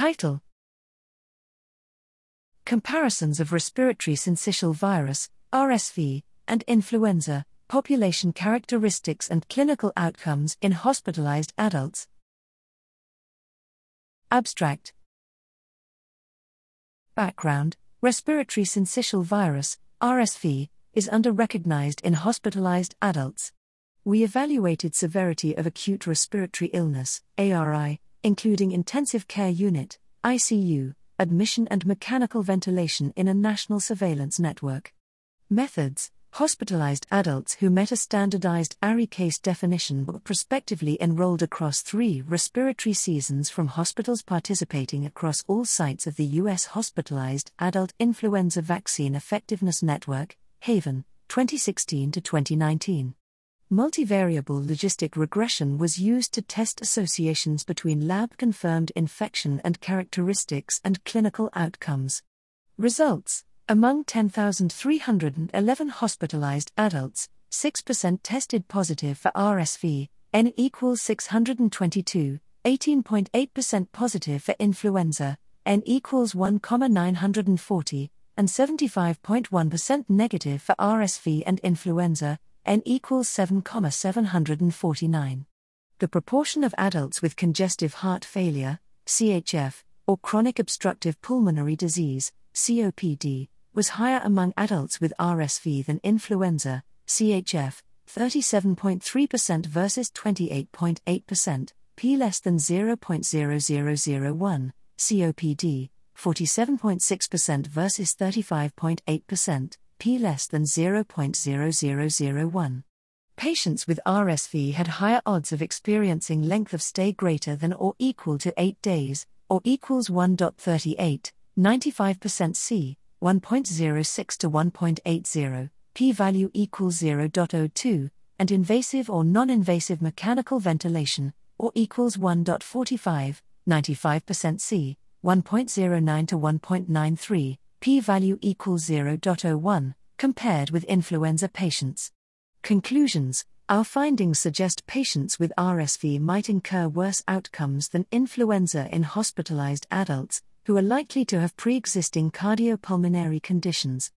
Title Comparisons of respiratory syncytial virus, RSV, and influenza, population characteristics and clinical outcomes in hospitalized adults. Abstract Background Respiratory syncytial virus, RSV, is under recognized in hospitalized adults. We evaluated severity of acute respiratory illness, ARI, including intensive care unit, ICU, admission and mechanical ventilation in a national surveillance network. Methods Hospitalized adults who met a standardized ARI case definition were prospectively enrolled across three respiratory seasons from hospitals participating across all sites of the U.S. Hospitalized Adult Influenza Vaccine Effectiveness Network, HAIVEN, 2016 to 2019. Multivariable logistic regression was used to test associations between lab confirmed infection and characteristics and clinical outcomes. Results Among 10,311 hospitalized adults, 6% tested positive for RSV, N equals 622, 18.8% positive for influenza, N equals 1,940, and 75.1% negative for RSV and influenza, n equals 7,749. The proportion of adults with congestive heart failure, CHF, or chronic obstructive pulmonary disease, COPD, was higher among adults with RSV than influenza, CHF, 37.3% versus 28.8%, p less than 0.0001, COPD, 47.6% versus 35.8%, p less than 0.0001. Patients with RSV had higher odds of experiencing length of stay greater than or equal to 8 days, or equals 1.38, 95% C, 1.06 to 1.80, p value equals 0.02, and invasive or non invasive mechanical ventilation, or equals 1.45, 95% C, 1.09 to 1.93, p value equals 0.01, compared with influenza patients. Conclusions Our findings suggest patients with RSV might incur worse outcomes than influenza in hospitalized adults, who are likely to have pre existing cardiopulmonary conditions.